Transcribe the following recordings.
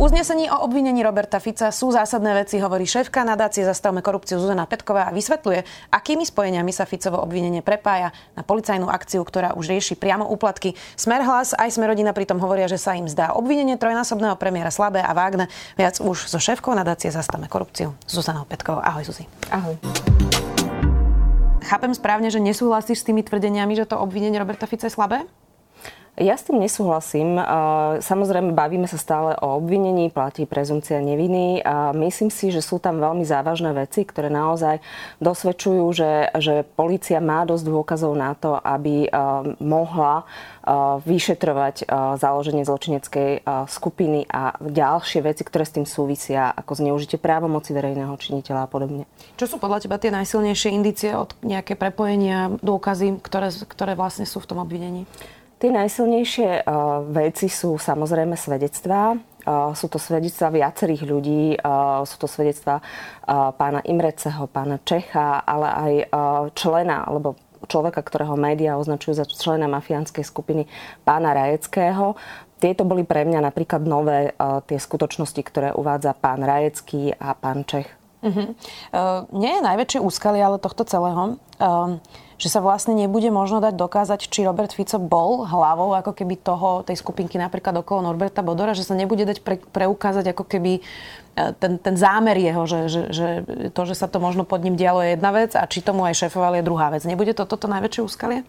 uznesení o obvinení Roberta Fica sú zásadné veci, hovorí šéfka nadácie Zastavme korupciu Zuzana Petková a vysvetľuje, akými spojeniami sa Ficovo obvinenie prepája na policajnú akciu, ktorá už rieši priamo úplatky. Smer hlas aj Smerodina pritom hovoria, že sa im zdá obvinenie trojnásobného premiéra slabé a vágne. Viac už so šéfkou nadácie Zastavme korupciu Zuzanou Petkovou. Ahoj Zuzi. Ahoj. Chápem správne, že nesúhlasíš s tými tvrdeniami, že to obvinenie Roberta Fica je slabé? Ja s tým nesúhlasím. Samozrejme, bavíme sa stále o obvinení, platí prezumcia neviny. Myslím si, že sú tam veľmi závažné veci, ktoré naozaj dosvedčujú, že, že policia má dosť dôkazov na to, aby mohla vyšetrovať založenie zločineckej skupiny a ďalšie veci, ktoré s tým súvisia, ako zneužitie právomoci verejného činiteľa a podobne. Čo sú podľa teba tie najsilnejšie indície od nejaké prepojenia, dôkazy, ktoré, ktoré vlastne sú v tom obvinení? Tie najsilnejšie uh, veci sú samozrejme svedectvá. Uh, sú to svedectvá viacerých ľudí, uh, sú to svedectvá pána Imreceho, pána Čecha, ale aj člena alebo človeka, ktorého médiá označujú za člena mafiánskej skupiny pána Rajeckého. Tieto boli pre mňa napríklad nové tie skutočnosti, ktoré uvádza pán Rajecký a pán Čech. Uh-huh. Uh, nie je najväčšie úskalie ale tohto celého. Uh, že sa vlastne nebude možno dať dokázať, či Robert Fico bol hlavou ako keby toho, tej skupinky napríklad okolo Norberta Bodora, že sa nebude dať pre, preukázať ako keby e, ten, ten zámer jeho, že, že, že to, že sa to možno pod ním dialo je jedna vec a či tomu aj šéfoval je druhá vec. Nebude to toto najväčšie úskalie?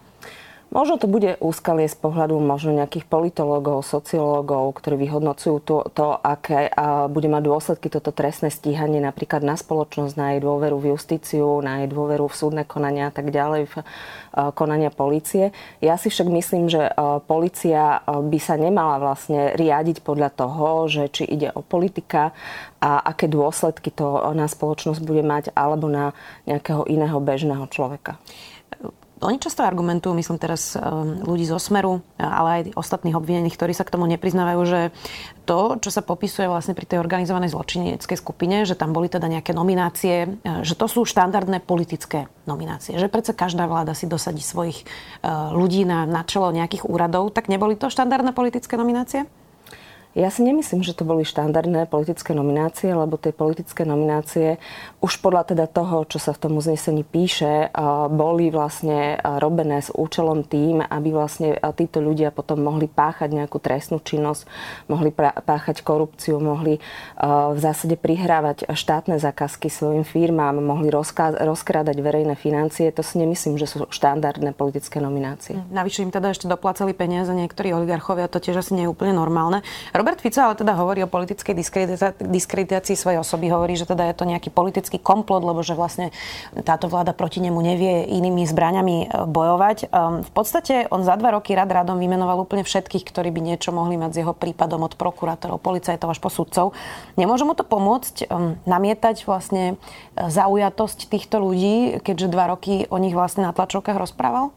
Možno to bude úskalie z pohľadu možno nejakých politológov, sociológov, ktorí vyhodnocujú to, to aké a bude mať dôsledky toto trestné stíhanie napríklad na spoločnosť, na jej dôveru v justíciu, na jej dôveru v súdne konania a tak ďalej, v konania policie. Ja si však myslím, že policia by sa nemala vlastne riadiť podľa toho, že či ide o politika a aké dôsledky to na spoločnosť bude mať alebo na nejakého iného bežného človeka. Oni často argumentujú, myslím teraz ehm, ľudí zo Smeru, ale aj ostatných obvinených, ktorí sa k tomu nepriznávajú, že to, čo sa popisuje vlastne pri tej organizovanej zločineckej skupine, že tam boli teda nejaké nominácie, e, že to sú štandardné politické nominácie. Že predsa každá vláda si dosadí svojich ľudí na, na čelo nejakých úradov, tak neboli to štandardné politické nominácie? Ja si nemyslím, že to boli štandardné politické nominácie, lebo tie politické nominácie už podľa teda toho, čo sa v tom uznesení píše, boli vlastne robené s účelom tým, aby vlastne títo ľudia potom mohli páchať nejakú trestnú činnosť, mohli páchať korupciu, mohli v zásade prihrávať štátne zákazky svojim firmám, mohli rozkrádať verejné financie. To si nemyslím, že sú štandardné politické nominácie. Navyše im teda ešte doplácali peniaze niektorí oligarchovia, to tiež asi nie je úplne normálne. Robert Fico ale teda hovorí o politickej diskreditácii svojej osoby. Hovorí, že teda je to nejaký politický komplot, lebo že vlastne táto vláda proti nemu nevie inými zbraňami e, bojovať. Ehm, v podstate on za dva roky rad radom vymenoval úplne všetkých, ktorí by niečo mohli mať s jeho prípadom od prokurátorov, policajtov až po sudcov. Nemôže mu to pomôcť ehm, namietať vlastne e, zaujatosť týchto ľudí, keďže dva roky o nich vlastne na tlačovkách rozprával?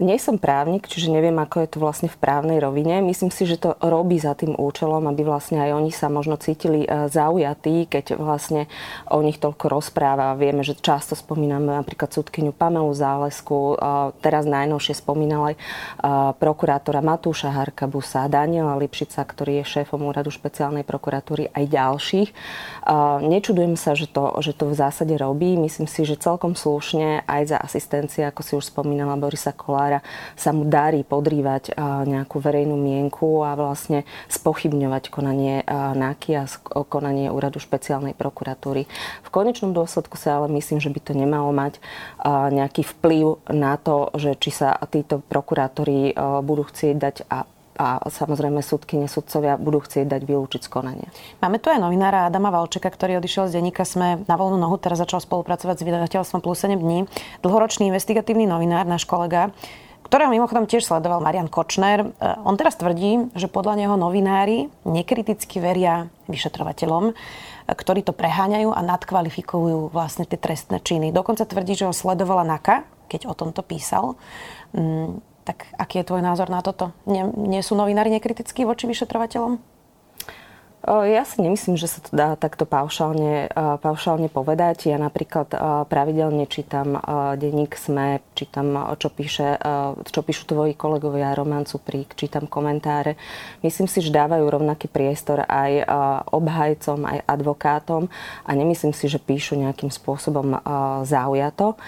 Nie som právnik, čiže neviem, ako je to vlastne v právnej rovine. Myslím si, že to robí za tým účelom, aby vlastne aj oni sa možno cítili e, zaujatí, keď vlastne o nich toľko rozpráva. Vieme, že často spomíname napríklad súdkyňu Pamelu Zálesku, e, teraz najnovšie spomínal aj e, prokurátora Matúša Harkabusa, Daniela Lipšica, ktorý je šéfom úradu špeciálnej prokuratúry aj ďalších. Nečudujem sa, že to, že to v zásade robí. Myslím si, že celkom slušne aj za asistencie, ako si už spomínala Borisa Kola Kolára sa mu darí podrývať nejakú verejnú mienku a vlastne spochybňovať konanie NAKY a konanie úradu špeciálnej prokuratúry. V konečnom dôsledku sa ale myslím, že by to nemalo mať nejaký vplyv na to, že či sa títo prokurátori budú chcieť dať a a samozrejme súdky, nesudcovia budú chcieť dať vylúčiť z. Máme tu aj novinára Adama Valčeka, ktorý odišiel z denníka Sme na voľnú nohu, teraz začal spolupracovať s vydavateľstvom plus 7 dní. Dlhoročný investigatívny novinár, náš kolega, ktorého mimochodom tiež sledoval Marian Kočner. E, on teraz tvrdí, že podľa neho novinári nekriticky veria vyšetrovateľom, e, ktorí to preháňajú a nadkvalifikujú vlastne tie trestné činy. Dokonca tvrdí, že ho sledovala NAKA, keď o tomto písal. Tak aký je tvoj názor na toto? Nie, nie sú novinári nekritickí voči vyšetrovateľom? Ja si nemyslím, že sa to dá takto paušálne, paušálne povedať. Ja napríklad pravidelne čítam denník SME, čítam, čo, píše, čo píšu tvoji kolegovia, Roman Cuprík, čítam komentáre. Myslím si, že dávajú rovnaký priestor aj obhajcom, aj advokátom a nemyslím si, že píšu nejakým spôsobom zaujato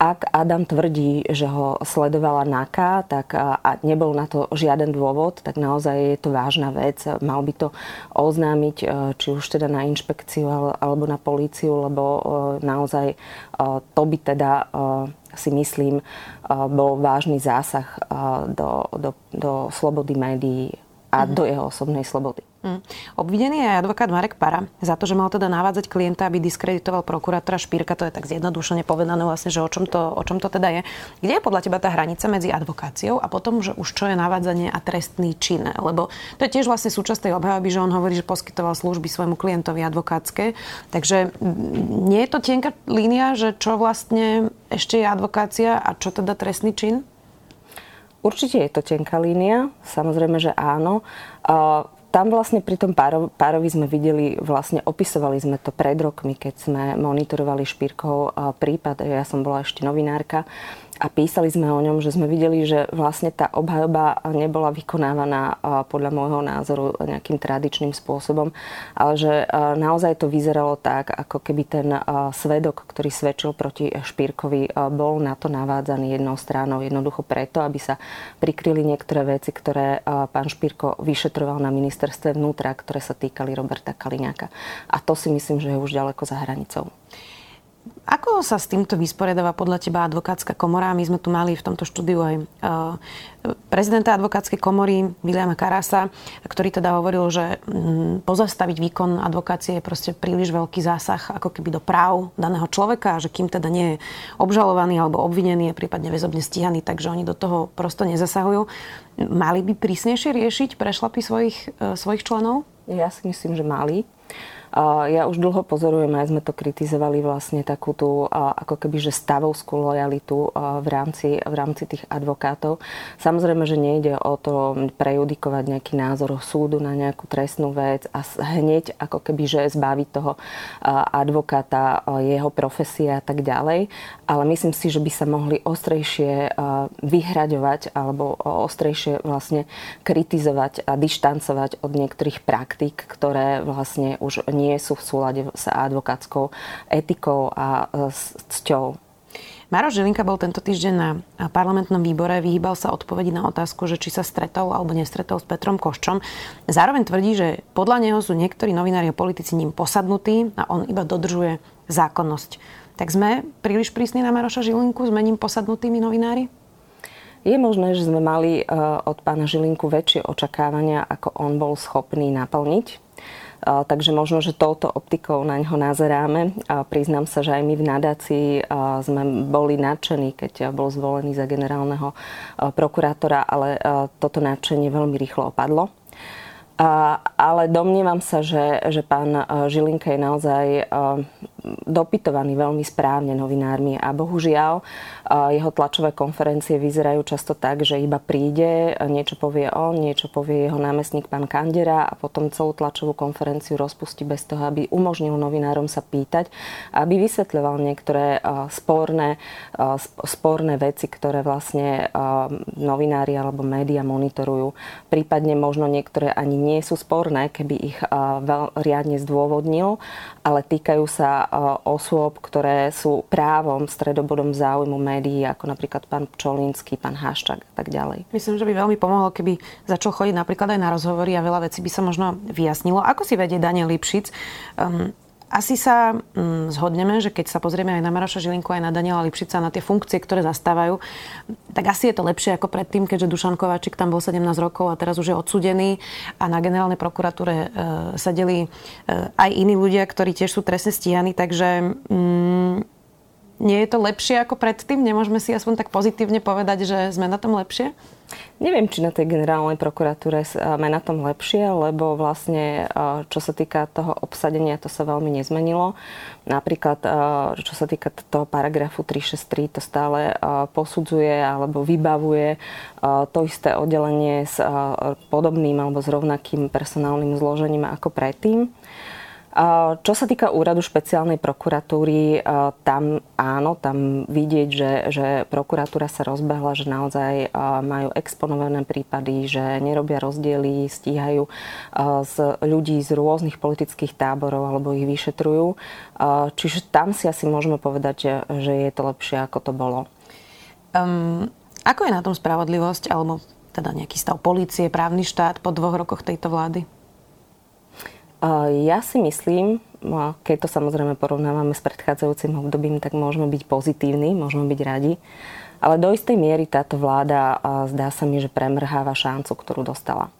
ak Adam tvrdí, že ho sledovala NAKA tak a nebol na to žiaden dôvod, tak naozaj je to vážna vec. Mal by to oznámiť e, či už teda na inšpekciu alebo na políciu, lebo e, naozaj e, to by teda si myslím, bol vážny zásah do, do, do slobody médií a mm-hmm. do jeho osobnej slobody. Mm. Obvinený je advokát Marek Para za to, že mal teda navádzať klienta, aby diskreditoval prokurátora Špírka. To je tak zjednodušene povedané vlastne, že o čom, to, o čom to teda je. Kde je podľa teba tá hranica medzi advokáciou a potom, že už čo je navádzanie a trestný čin? Lebo to je tiež vlastne súčasť tej obhajoby, že on hovorí, že poskytoval služby svojmu klientovi advokátske. Takže nie je to tenká línia, že čo vlastne ešte je advokácia a čo teda trestný čin? Určite je to tenká línia, samozrejme, že áno tam vlastne pri tom párovi, párovi sme videli, vlastne opisovali sme to pred rokmi, keď sme monitorovali Špírkov prípad. Ja som bola ešte novinárka a písali sme o ňom, že sme videli, že vlastne tá obhajoba nebola vykonávaná podľa môjho názoru nejakým tradičným spôsobom, ale že naozaj to vyzeralo tak, ako keby ten svedok, ktorý svedčil proti Špírkovi, bol na to navádzaný jednou stranou, jednoducho preto, aby sa prikryli niektoré veci, ktoré pán Špírko vyšetroval na ministerstve vnútra, ktoré sa týkali Roberta Kaliňáka. A to si myslím, že je už ďaleko za hranicou. Ako sa s týmto vysporiadáva podľa teba advokátska komora? My sme tu mali v tomto štúdiu aj e, prezidenta advokátskej komory Williama Karasa, ktorý teda hovoril, že mm, pozastaviť výkon advokácie je proste príliš veľký zásah ako keby do práv daného človeka, že kým teda nie je obžalovaný alebo obvinený, je prípadne väzobne stíhaný, takže oni do toho prosto nezasahujú. Mali by prísnejšie riešiť prešlapy svojich, e, svojich členov? Ja si myslím, že mali. Ja už dlho pozorujem, aj sme to kritizovali vlastne takú tú ako keby, že stavovskú lojalitu v rámci, v rámci tých advokátov. Samozrejme, že nejde o to prejudikovať nejaký názor súdu na nejakú trestnú vec a hneď ako keby, že zbaviť toho advokáta, jeho profesie a tak ďalej. Ale myslím si, že by sa mohli ostrejšie vyhraďovať alebo ostrejšie vlastne kritizovať a dištancovať od niektorých praktík, ktoré vlastne už nie sú v súlade s advokátskou etikou a e, s cťou. Maro Žilinka bol tento týždeň na parlamentnom výbore, vyhýbal sa odpovedi na otázku, že či sa stretol alebo nestretol s Petrom Koščom. Zároveň tvrdí, že podľa neho sú niektorí novinári a politici ním posadnutí a on iba dodržuje zákonnosť. Tak sme príliš prísni na Maroša Žilinku, sme ním posadnutými novinári? Je možné, že sme mali e, od pána Žilinku väčšie očakávania, ako on bol schopný naplniť. Takže možno, že touto optikou na ňo nazeráme. Priznám sa, že aj my v nadácii sme boli nadšení, keď bol zvolený za generálneho prokurátora, ale toto nadšenie veľmi rýchlo opadlo. Ale domnievam sa, že, že pán Žilinka je naozaj dopytovaný veľmi správne novinármi a bohužiaľ jeho tlačové konferencie vyzerajú často tak, že iba príde, niečo povie on, niečo povie jeho námestník pán Kandera a potom celú tlačovú konferenciu rozpustí bez toho, aby umožnil novinárom sa pýtať, aby vysvetľoval niektoré sporné, sporné veci, ktoré vlastne novinári alebo média monitorujú. Prípadne možno niektoré ani nie sú sporné, keby ich riadne zdôvodnil, ale týkajú sa osôb, ktoré sú právom stredobodom záujmu médií, ako napríklad pán Pčolínsky, pán Haščák a tak ďalej. Myslím, že by veľmi pomohlo, keby začal chodiť napríklad aj na rozhovory a veľa vecí by sa možno vyjasnilo. Ako si vedie Daniel Lipšic? Um, asi sa hm, zhodneme, že keď sa pozrieme aj na Maroša Žilinku, aj na Daniela Lipšica, na tie funkcie, ktoré zastávajú, tak asi je to lepšie ako predtým, keďže Dušan Kováčik tam bol 17 rokov a teraz už je odsudený a na generálnej prokuratúre e, sedeli e, aj iní ľudia, ktorí tiež sú trestne stíhaní, takže hm, Nie je to lepšie ako predtým? Nemôžeme si aspoň tak pozitívne povedať, že sme na tom lepšie? Neviem, či na tej generálnej prokuratúre sme na tom lepšie, lebo vlastne čo sa týka toho obsadenia, to sa veľmi nezmenilo. Napríklad, čo sa týka toho paragrafu 363, to stále posudzuje alebo vybavuje to isté oddelenie s podobným alebo s rovnakým personálnym zložením ako predtým. Čo sa týka úradu špeciálnej prokuratúry, tam áno, tam vidieť, že, že prokuratúra sa rozbehla, že naozaj majú exponované prípady, že nerobia rozdiely, stíhajú z ľudí z rôznych politických táborov alebo ich vyšetrujú. Čiže tam si asi môžeme povedať, že, že je to lepšie, ako to bolo. Um, ako je na tom spravodlivosť alebo teda nejaký stav policie, právny štát po dvoch rokoch tejto vlády? Ja si myslím, keď to samozrejme porovnávame s predchádzajúcim obdobím, tak môžeme byť pozitívni, môžeme byť radi. Ale do istej miery táto vláda zdá sa mi, že premrháva šancu, ktorú dostala.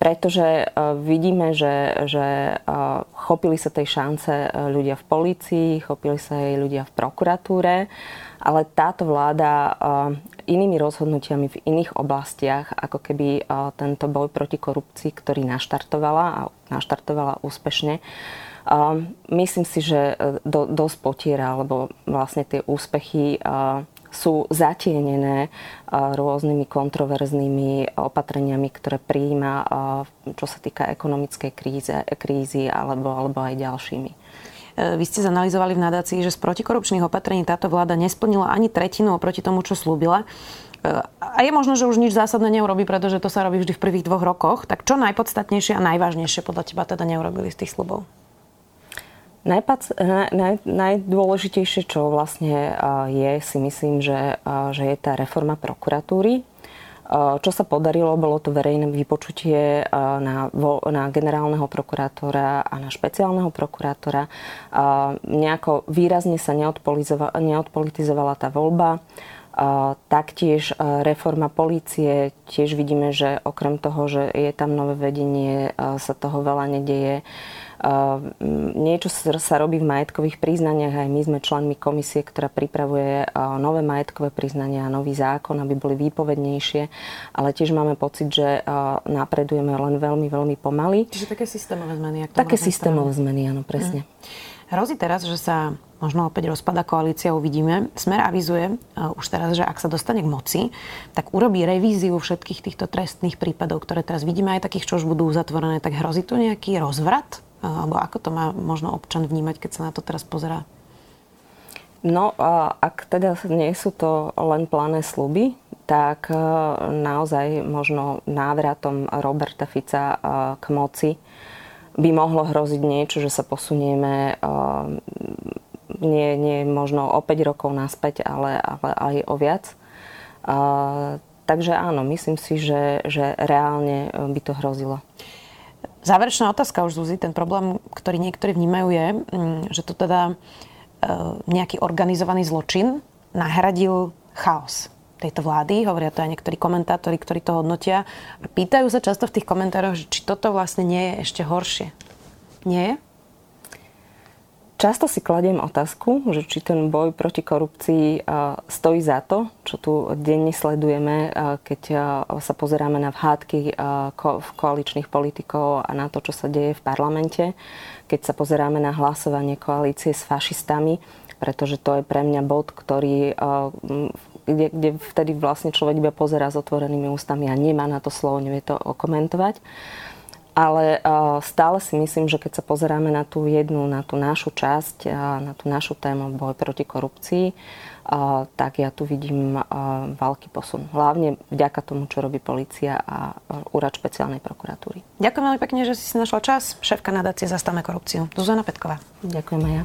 Pretože vidíme, že, že chopili sa tej šance ľudia v polícii, chopili sa jej ľudia v prokuratúre ale táto vláda inými rozhodnutiami v iných oblastiach, ako keby tento boj proti korupcii, ktorý naštartovala a naštartovala úspešne, myslím si, že do, dosť potiera, lebo vlastne tie úspechy sú zatienené rôznymi kontroverznými opatreniami, ktoré prijíma, čo sa týka ekonomickej kríze, krízy alebo, alebo aj ďalšími. E, vy ste zanalizovali v nadácii, že z protikorupčných opatrení táto vláda nesplnila ani tretinu oproti tomu, čo slúbila. E, a je možno, že už nič zásadné neurobí, pretože to sa robí vždy v prvých dvoch rokoch. Tak čo najpodstatnejšie a najvážnejšie podľa teba teda neurobili z tých slubov? Najpac, naj, najdôležitejšie, čo vlastne je, si myslím, že, že je tá reforma prokuratúry. Čo sa podarilo, bolo to verejné vypočutie na, na generálneho prokurátora a na špeciálneho prokurátora. Nejako výrazne sa neodpolitizovala tá voľba. Taktiež reforma polície, tiež vidíme, že okrem toho, že je tam nové vedenie, sa toho veľa nedeje. Niečo sa robí v majetkových priznaniach, aj my sme členmi komisie, ktorá pripravuje nové majetkové priznania a nový zákon, aby boli výpovednejšie, ale tiež máme pocit, že napredujeme len veľmi, veľmi pomaly. Čiže také systémové zmeny. Ak také systémové zmeny, áno, presne. Mm. Hrozí teraz, že sa možno opäť rozpada koalícia, uvidíme. Smer avizuje uh, už teraz, že ak sa dostane k moci, tak urobí revíziu všetkých týchto trestných prípadov, ktoré teraz vidíme, aj takých, čo už budú uzatvorené. Tak hrozí tu nejaký rozvrat? Alebo ako to má možno občan vnímať, keď sa na to teraz pozerá? No, ak teda nie sú to len plané sluby, tak naozaj možno návratom Roberta Fica k moci by mohlo hroziť niečo, že sa posunieme nie, nie možno o 5 rokov naspäť, ale, ale aj o viac. Takže áno, myslím si, že, že reálne by to hrozilo. Záverečná otázka už, Zuzi. Ten problém, ktorý niektorí vnímajú je, mm, že to teda e, nejaký organizovaný zločin nahradil chaos tejto vlády, hovoria to aj niektorí komentátori, ktorí to hodnotia. A pýtajú sa často v tých komentároch, či toto vlastne nie je ešte horšie. Nie je? Často si kladiem otázku, že či ten boj proti korupcii stojí za to, čo tu denne sledujeme, keď sa pozeráme na vhádky koaličných politikov a na to, čo sa deje v parlamente, keď sa pozeráme na hlasovanie koalície s fašistami, pretože to je pre mňa bod, ktorý kde, kde vtedy vlastne človek iba pozerá s otvorenými ústami a nemá na to slovo, nevie to komentovať. Ale stále si myslím, že keď sa pozeráme na tú jednu, na tú našu časť, na tú našu tému boj proti korupcii, tak ja tu vidím veľký posun. Hlavne vďaka tomu, čo robí policia a úrad špeciálnej prokuratúry. Ďakujem veľmi pekne, že si si našla čas. Šéfka nadácie Zastavme korupciu. Zuzana Petková. Ďakujem aj ja.